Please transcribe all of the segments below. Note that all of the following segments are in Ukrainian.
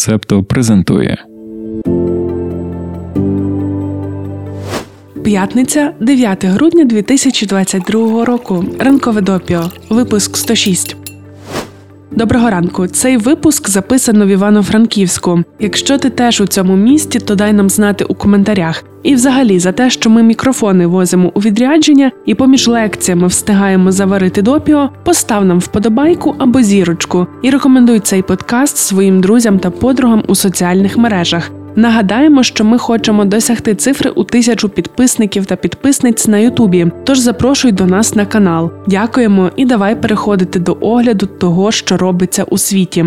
Септо презентує. П'ятниця 9 грудня 2022 року. Ранкове допіо. Випуск 106. Доброго ранку. Цей випуск записано в Івано-Франківську. Якщо ти теж у цьому місті, то дай нам знати у коментарях. І, взагалі, за те, що ми мікрофони возимо у відрядження і поміж лекціями встигаємо заварити допіо, постав нам вподобайку або зірочку і рекомендуй цей подкаст своїм друзям та подругам у соціальних мережах. Нагадаємо, що ми хочемо досягти цифри у тисячу підписників та підписниць на Ютубі. Тож запрошуй до нас на канал. Дякуємо і давай переходити до огляду того, що робиться у світі.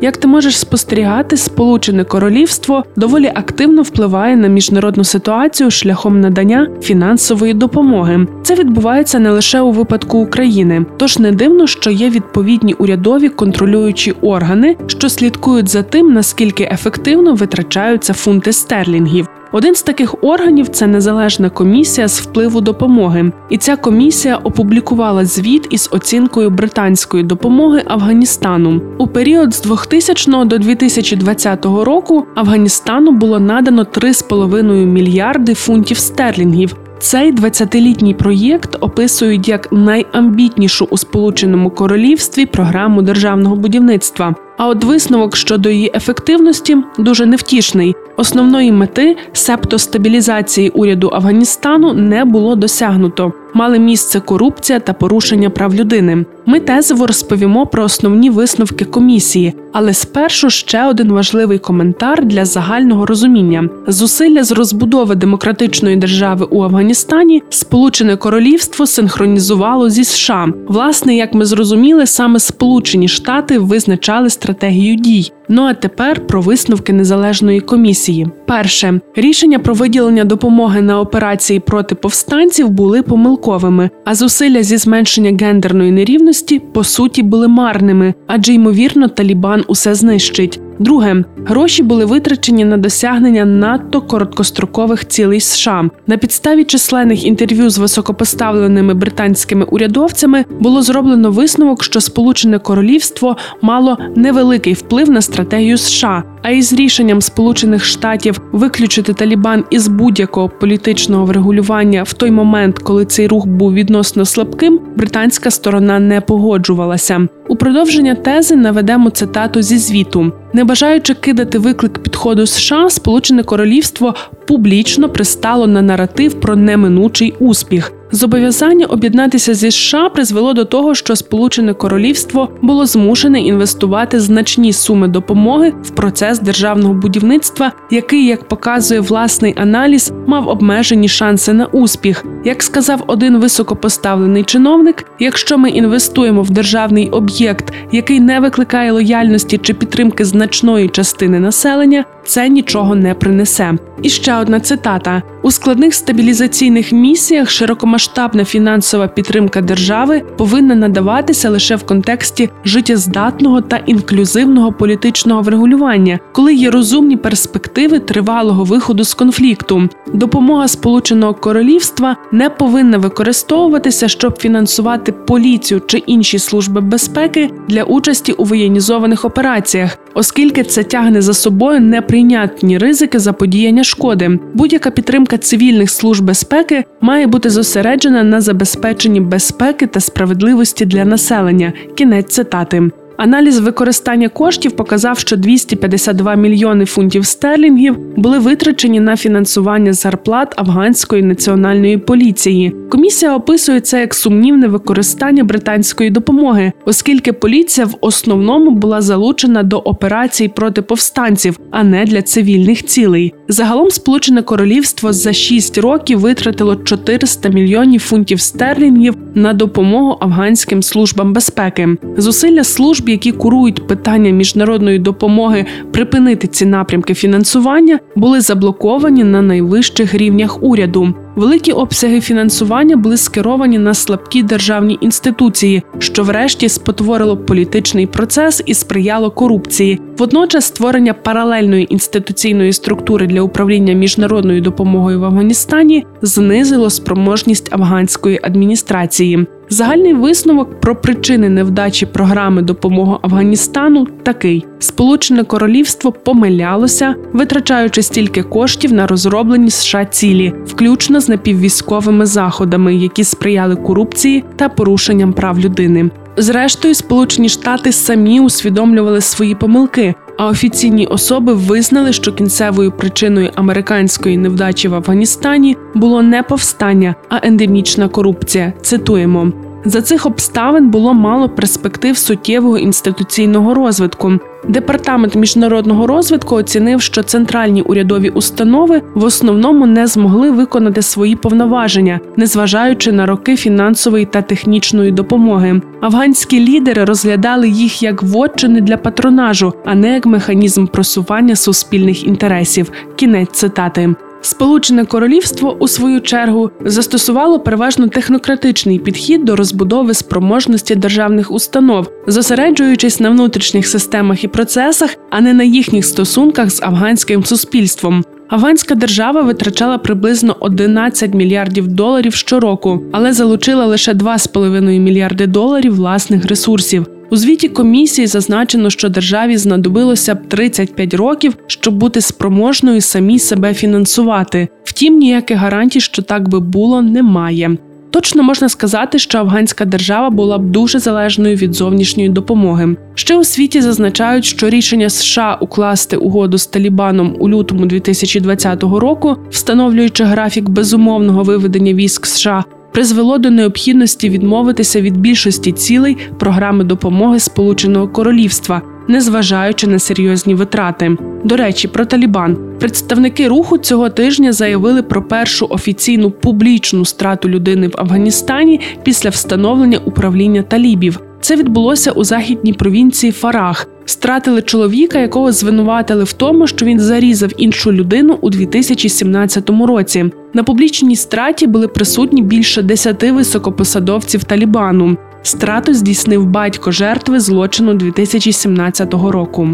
Як ти можеш спостерігати, Сполучене Королівство доволі активно впливає на міжнародну ситуацію шляхом надання фінансової допомоги. Це відбувається не лише у випадку України, тож не дивно, що є відповідні урядові контролюючі органи, що слідкують за тим, наскільки ефективно витрачаються фунти стерлінгів. Один з таких органів це незалежна комісія з впливу допомоги, і ця комісія опублікувала звіт із оцінкою британської допомоги Афганістану. У період з 2000 до 2020 року Афганістану було надано 3,5 мільярди фунтів стерлінгів. Цей 20-літній проєкт описують як найамбітнішу у Сполученому Королівстві програму державного будівництва. А от висновок щодо її ефективності дуже невтішний. Основної мети себто стабілізації уряду Афганістану не було досягнуто. Мали місце корупція та порушення прав людини. Ми тезово розповімо про основні висновки комісії, але спершу ще один важливий коментар для загального розуміння: зусилля з розбудови демократичної держави у Афганістані Сполучене Королівство синхронізувало зі США. Власне, як ми зрозуміли, саме Сполучені Штати визначали стратегію дій. Ну а тепер про висновки незалежної комісії. Перше рішення про виділення допомоги на операції проти повстанців були помилковими, а зусилля зі зменшення гендерної нерівності по суті були марними, адже ймовірно, Талібан усе знищить. Друге, гроші були витрачені на досягнення надто короткострокових цілей США. На підставі численних інтерв'ю з високопоставленими британськими урядовцями було зроблено висновок, що Сполучене Королівство мало невеликий вплив на стратегію США. А із рішенням Сполучених Штатів виключити Талібан із будь-якого політичного врегулювання в той момент, коли цей рух був відносно слабким, британська сторона не погоджувалася. У продовження тези наведемо цитату зі звіту. Не бажаючи кидати виклик підходу США, Сполучене Королівство публічно пристало на наратив про неминучий успіх. Зобов'язання об'єднатися зі США призвело до того, що Сполучене Королівство було змушене інвестувати значні суми допомоги в процес державного будівництва, який, як показує власний аналіз, мав обмежені шанси на успіх. Як сказав один високопоставлений чиновник, якщо ми інвестуємо в державний об'єкт, який не викликає лояльності чи підтримки значної частини населення, це нічого не принесе. І ще одна цитата: у складних стабілізаційних місіях широкомасштабна фінансова підтримка держави повинна надаватися лише в контексті життєздатного та інклюзивного політичного врегулювання, коли є розумні перспективи тривалого виходу з конфлікту. Допомога Сполученого Королівства не повинна використовуватися, щоб фінансувати поліцію чи інші служби безпеки для участі у воєнізованих операціях, оскільки це тягне за собою неприйнятні ризики заподіяння шкоди. Будь-яка підтримка цивільних служб безпеки має бути зосереджена на забезпеченні безпеки та справедливості для населення. Кінець цитати. Аналіз використання коштів показав, що 252 мільйони фунтів стерлінгів були витрачені на фінансування зарплат афганської національної поліції. Комісія описує це як сумнівне використання британської допомоги, оскільки поліція в основному була залучена до операцій проти повстанців, а не для цивільних цілей. Загалом Сполучене Королівство за 6 років витратило 400 мільйонів фунтів стерлінгів на допомогу афганським службам безпеки. Зусилля служб служб, які курують питання міжнародної допомоги, припинити ці напрямки фінансування, були заблоковані на найвищих рівнях уряду. Великі обсяги фінансування були скеровані на слабкі державні інституції, що врешті спотворило політичний процес і сприяло корупції. Водночас створення паралельної інституційної структури для управління міжнародною допомогою в Афганістані знизило спроможність афганської адміністрації. Загальний висновок про причини невдачі програми допомоги Афганістану такий: Сполучене Королівство помилялося, витрачаючи стільки коштів на розроблені США цілі, включно з напіввійськовими заходами, які сприяли корупції та порушенням прав людини. Зрештою, Сполучені Штати самі усвідомлювали свої помилки, а офіційні особи визнали, що кінцевою причиною американської невдачі в Афганістані було не повстання, а ендемічна корупція. Цитуємо. За цих обставин було мало перспектив суттєвого інституційного розвитку. Департамент міжнародного розвитку оцінив, що центральні урядові установи в основному не змогли виконати свої повноваження, незважаючи на роки фінансової та технічної допомоги. Афганські лідери розглядали їх як вотчини для патронажу, а не як механізм просування суспільних інтересів. Кінець цитати. Сполучене Королівство у свою чергу застосувало переважно технократичний підхід до розбудови спроможності державних установ, зосереджуючись на внутрішніх системах і процесах, а не на їхніх стосунках з афганським суспільством. Афганська держава витрачала приблизно 11 мільярдів доларів щороку, але залучила лише 2,5 мільярди доларів власних ресурсів. У звіті комісії зазначено, що державі знадобилося б 35 років, щоб бути спроможною самі себе фінансувати. Втім, ніяких гарантій, що так би було, немає. Точно можна сказати, що афганська держава була б дуже залежною від зовнішньої допомоги. Ще у світі зазначають, що рішення США укласти угоду з Талібаном у лютому 2020 року, встановлюючи графік безумовного виведення військ США, призвело до необхідності відмовитися від більшості цілей програми допомоги Сполученого Королівства, незважаючи на серйозні витрати. До речі, про Талібан представники руху цього тижня заявили про першу офіційну публічну страту людини в Афганістані після встановлення управління талібів. Це відбулося у західній провінції Фарах. Стратили чоловіка, якого звинуватили в тому, що він зарізав іншу людину у 2017 році. На публічній страті були присутні більше десяти високопосадовців Талібану. Страту здійснив батько жертви злочину 2017 року.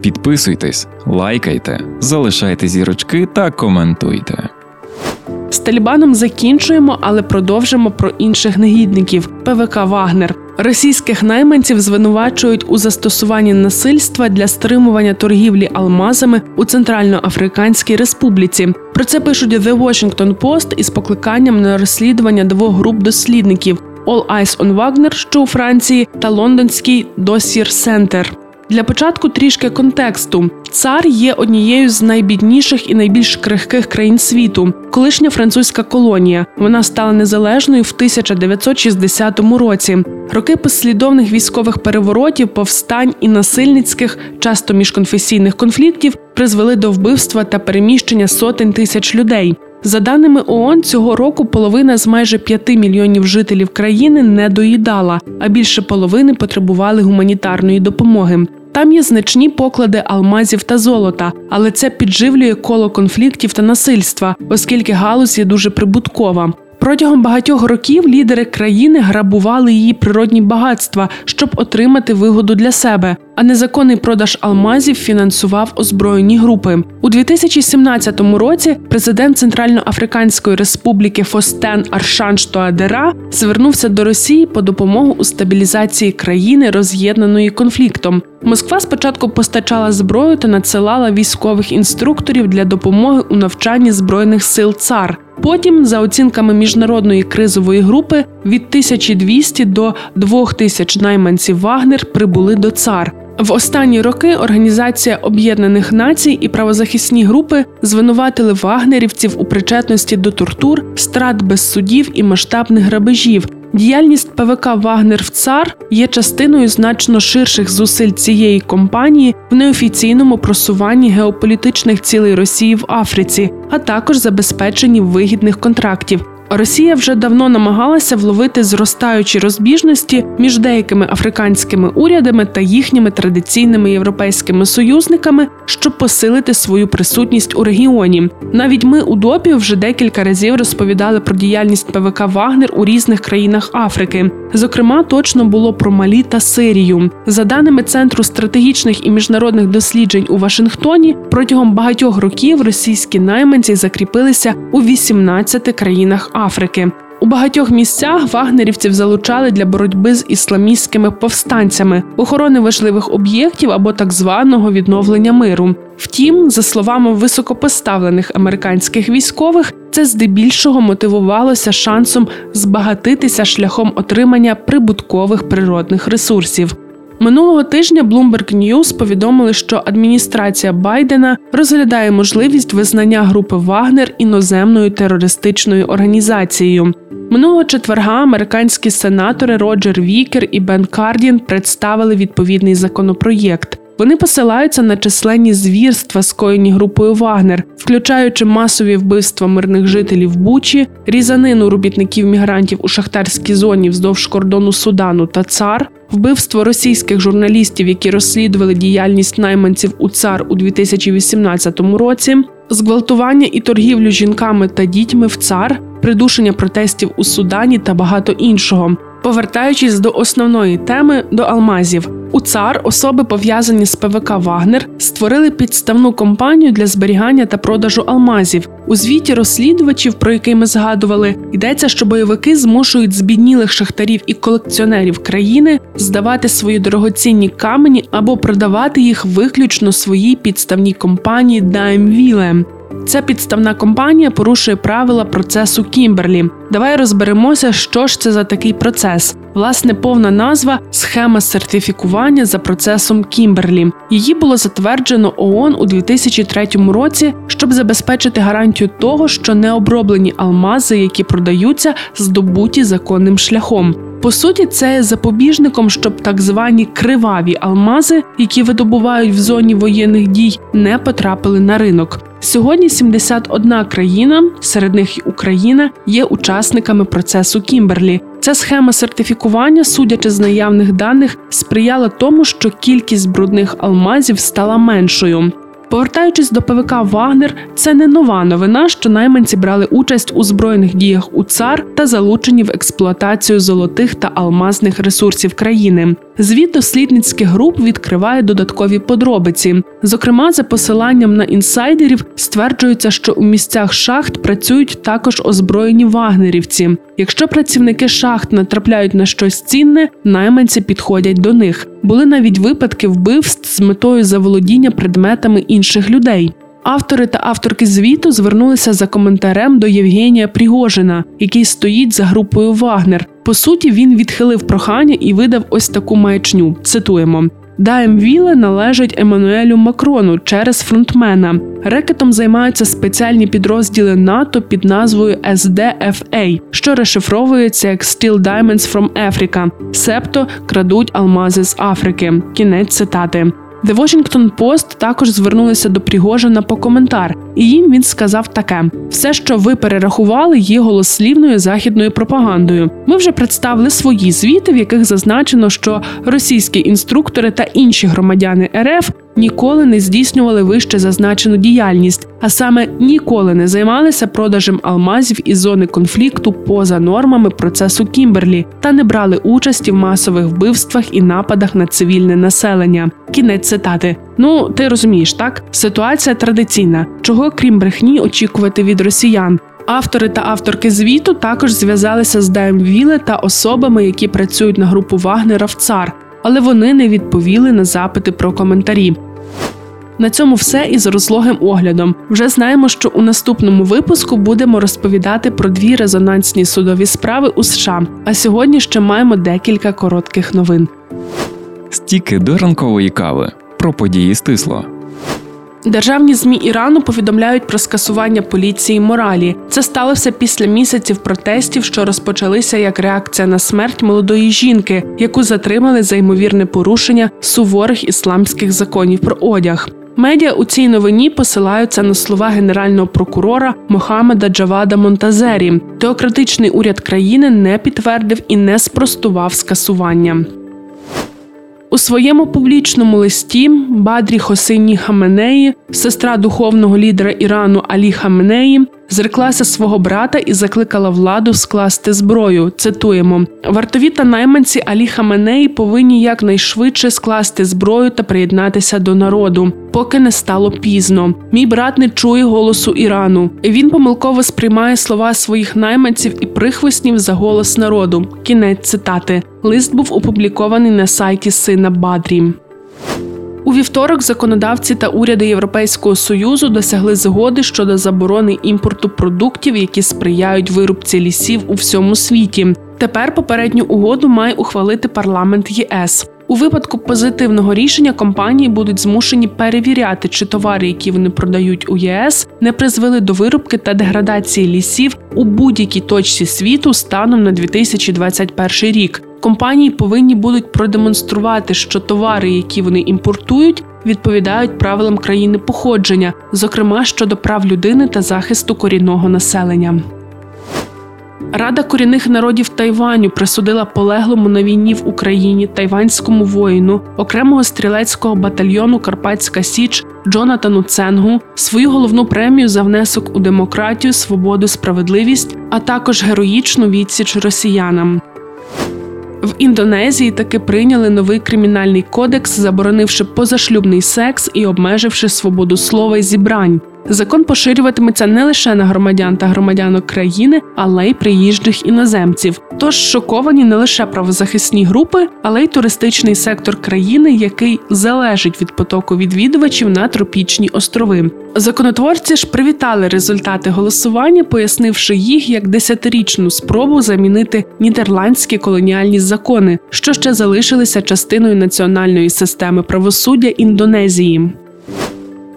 Підписуйтесь, лайкайте, залишайте зірочки та коментуйте. З Талібаном закінчуємо, але продовжимо про інших негідників. ПВК Вагнер. Російських найманців звинувачують у застосуванні насильства для стримування торгівлі алмазами у Центральноафриканській Республіці. Про це пишуть The Washington Post із покликанням на розслідування двох груп дослідників All Eyes on Wagner, що у Франції, та лондонський Dossier Center. Для початку трішки контексту. Цар є однією з найбідніших і найбільш крихких країн світу. Колишня французька колонія. Вона стала незалежною в 1960 році. Роки послідовних військових переворотів, повстань і насильницьких, часто міжконфесійних конфліктів призвели до вбивства та переміщення сотень тисяч людей. За даними ООН, цього року половина з майже 5 мільйонів жителів країни не доїдала, а більше половини потребували гуманітарної допомоги. Там є значні поклади алмазів та золота, але це підживлює коло конфліктів та насильства, оскільки галузь є дуже прибуткова. Протягом багатьох років лідери країни грабували її природні багатства, щоб отримати вигоду для себе. А незаконний продаж алмазів фінансував озброєні групи у 2017 році. Президент Центральноафриканської республіки Фостен Аршанш Тоадера звернувся до Росії по допомогу у стабілізації країни, роз'єднаної конфліктом. Москва спочатку постачала зброю та надсилала військових інструкторів для допомоги у навчанні збройних сил ЦАР. Потім, за оцінками міжнародної кризової групи, від 1200 до 2000 найманців Вагнер прибули до ЦАР. В останні роки Організація Об'єднаних Націй і правозахисні групи звинуватили вагнерівців у причетності до тортур, страт без судів і масштабних грабежів. Діяльність ПВК Вагнер в ЦАР є частиною значно ширших зусиль цієї компанії в неофіційному просуванні геополітичних цілей Росії в Африці, а також забезпеченні вигідних контрактів. Росія вже давно намагалася вловити зростаючі розбіжності між деякими африканськими урядами та їхніми традиційними європейськими союзниками, щоб посилити свою присутність у регіоні. Навіть ми у допі вже декілька разів розповідали про діяльність ПВК Вагнер у різних країнах Африки. Зокрема, точно було про Малі та Сирію. За даними Центру стратегічних і міжнародних досліджень у Вашингтоні, протягом багатьох років російські найманці закріпилися у 18 країнах Африки. У багатьох місцях вагнерівців залучали для боротьби з ісламістськими повстанцями, охорони важливих об'єктів або так званого відновлення миру. Втім, за словами високопоставлених американських військових, це здебільшого мотивувалося шансом збагатитися шляхом отримання прибуткових природних ресурсів. Минулого тижня Bloomberg News повідомили, що адміністрація Байдена розглядає можливість визнання групи Вагнер іноземною терористичною організацією. Минулого четверга американські сенатори Роджер Вікер і Бен Кардін представили відповідний законопроєкт. Вони посилаються на численні звірства, скоєні групою Вагнер, включаючи масові вбивства мирних жителів Бучі, різанину робітників мігрантів у шахтарській зоні вздовж кордону Судану та Цар, вбивство російських журналістів, які розслідували діяльність найманців у цар у 2018 році, зґвалтування і торгівлю жінками та дітьми в цар, придушення протестів у Судані та багато іншого. Повертаючись до основної теми до алмазів, у цар особи пов'язані з ПВК Вагнер створили підставну компанію для зберігання та продажу алмазів. У звіті розслідувачів, про який ми згадували, йдеться, що бойовики змушують збіднілих шахтарів і колекціонерів країни здавати свої дорогоцінні камені або продавати їх виключно своїй підставній компанії Daimville. Ця підставна компанія порушує правила процесу Кімберлі. Давай розберемося, що ж це за такий процес. Власне, повна назва схема сертифікування за процесом Кімберлі. Її було затверджено ООН у 2003 році, щоб забезпечити гарантію того, що необроблені алмази, які продаються, здобуті законним шляхом. По суті, це є запобіжником, щоб так звані криваві алмази, які видобувають в зоні воєнних дій, не потрапили на ринок. Сьогодні 71 країна, серед них і Україна, є учасниками процесу Кімберлі. Ця схема сертифікування, судячи з наявних даних, сприяла тому, що кількість брудних алмазів стала меншою. Повертаючись до ПВК Вагнер, це не нова новина, що найманці брали участь у збройних діях у цар та залучені в експлуатацію золотих та алмазних ресурсів країни. Звіт дослідницьких груп відкриває додаткові подробиці. Зокрема, за посиланням на інсайдерів стверджується, що у місцях шахт працюють також озброєні вагнерівці. Якщо працівники шахт натрапляють на щось цінне, найманці підходять до них. Були навіть випадки вбивств з метою заволодіння предметами інших людей. Автори та авторки звіту звернулися за коментарем до Євгенія Пригожина, який стоїть за групою Вагнер. По суті, він відхилив прохання і видав ось таку маячню. Цитуємо. Даємвіле належить Еммануелю Макрону через фронтмена. Рекетом займаються спеціальні підрозділи НАТО під назвою SDFA, що розшифровується як Steel Diamonds from Africa, себто крадуть алмази з Африки. Кінець цитати. The Washington Post також звернулися до Пригожина по коментар, і їм він сказав таке: все, що ви перерахували, є голослівною західною пропагандою. Ми вже представили свої звіти, в яких зазначено, що російські інструктори та інші громадяни РФ ніколи не здійснювали вище зазначену діяльність, а саме ніколи не займалися продажем алмазів із зони конфлікту поза нормами процесу Кімберлі та не брали участі в масових вбивствах і нападах на цивільне населення. Кінець цитати. Ну, ти розумієш, так ситуація традиційна, чого крім брехні очікувати від росіян. Автори та авторки звіту також зв'язалися з Даймвіле та особами, які працюють на групу Вагнера в цар, але вони не відповіли на запити про коментарі. На цьому все із розлогим оглядом. Вже знаємо, що у наступному випуску будемо розповідати про дві резонансні судові справи у США. А сьогодні ще маємо декілька коротких новин. Стіки до ранкової кави про події стисло. Державні змі Ірану повідомляють про скасування поліції моралі. Це сталося після місяців протестів, що розпочалися як реакція на смерть молодої жінки, яку затримали за ймовірне порушення суворих ісламських законів про одяг. Медіа у цій новині посилаються на слова генерального прокурора Мохамеда Джавада Монтазері. Теократичний уряд країни не підтвердив і не спростував скасування. У своєму публічному листі Бадрі Хосині Хаменеї, сестра духовного лідера Ірану Алі Хаменеї, зреклася свого брата і закликала владу скласти зброю. Цитуємо: вартові та найманці Алі Хаменеї повинні якнайшвидше скласти зброю та приєднатися до народу, поки не стало пізно. Мій брат не чує голосу Ірану. Він помилково сприймає слова своїх найманців і прихвостнів за голос народу. Кінець цитати. Лист був опублікований на сайті сина Бадрі. Вівторок законодавці та уряди Європейського союзу досягли згоди щодо заборони імпорту продуктів, які сприяють вирубці лісів у всьому світі. Тепер попередню угоду має ухвалити парламент ЄС. У випадку позитивного рішення компанії будуть змушені перевіряти, чи товари, які вони продають у ЄС, не призвели до вирубки та деградації лісів у будь-якій точці світу станом на 2021 рік. Компанії повинні будуть продемонструвати, що товари, які вони імпортують, відповідають правилам країни походження, зокрема щодо прав людини та захисту корінного населення. Рада корінних народів Тайваню присудила полеглому на війні в Україні тайванському воїну окремого стрілецького батальйону Карпатська Січ Джонатану Ценгу свою головну премію за внесок у демократію, свободу, справедливість, а також героїчну відсіч росіянам. В Індонезії таки прийняли новий кримінальний кодекс, заборонивши позашлюбний секс і обмеживши свободу слова й зібрань. Закон поширюватиметься не лише на громадян та громадянок країни, але й приїжджих іноземців. Тож шоковані не лише правозахисні групи, але й туристичний сектор країни, який залежить від потоку відвідувачів на тропічні острови. Законотворці ж привітали результати голосування, пояснивши їх як десятирічну спробу замінити нідерландські колоніальні закони, що ще залишилися частиною національної системи правосуддя Індонезії.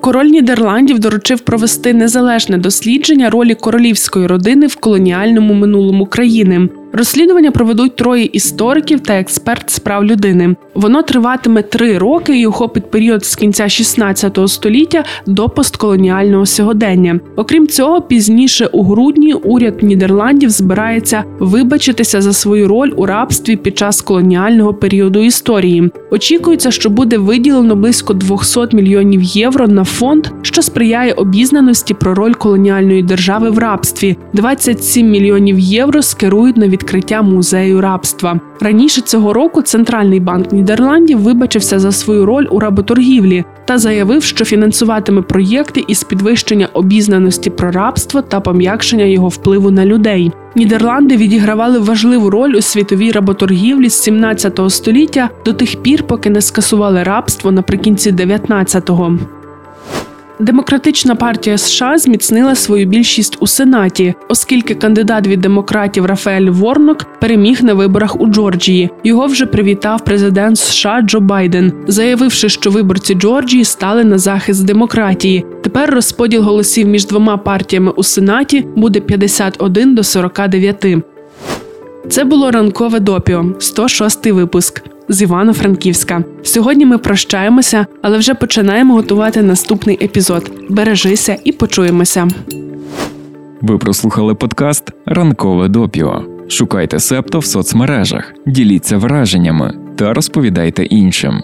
Король Нідерландів доручив провести незалежне дослідження ролі королівської родини в колоніальному минулому країни. Розслідування проведуть троє істориків та експерт з прав людини. Воно триватиме три роки і охопить період з кінця 16 століття до постколоніального сьогодення. Окрім цього, пізніше у грудні уряд Нідерландів збирається вибачитися за свою роль у рабстві під час колоніального періоду історії. Очікується, що буде виділено близько 200 мільйонів євро на фонд, що сприяє обізнаності про роль колоніальної держави в рабстві. 27 мільйонів євро скерують на відкриття музею рабства. Раніше цього року Центральний банк Нідерландів вибачився за свою роль у работоргівлі та заявив, що фінансуватиме проєкти із підвищення обізнаності про рабство та пом'якшення його впливу на людей. Нідерланди відігравали важливу роль у світовій работоргівлі з 17 століття до тих пір, поки не скасували рабство наприкінці 19-го. Демократична партія США зміцнила свою більшість у сенаті, оскільки кандидат від демократів Рафаель Ворнок переміг на виборах у Джорджії. Його вже привітав президент США Джо Байден, заявивши, що виборці Джорджії стали на захист демократії. Тепер розподіл голосів між двома партіями у сенаті буде 51 до 49. Це було ранкове допіо, 106-й випуск з Івано-Франківська. Сьогодні ми прощаємося, але вже починаємо готувати наступний епізод. Бережися і почуємося. Ви прослухали подкаст Ранкове допіо. Шукайте септо в соцмережах, діліться враженнями та розповідайте іншим.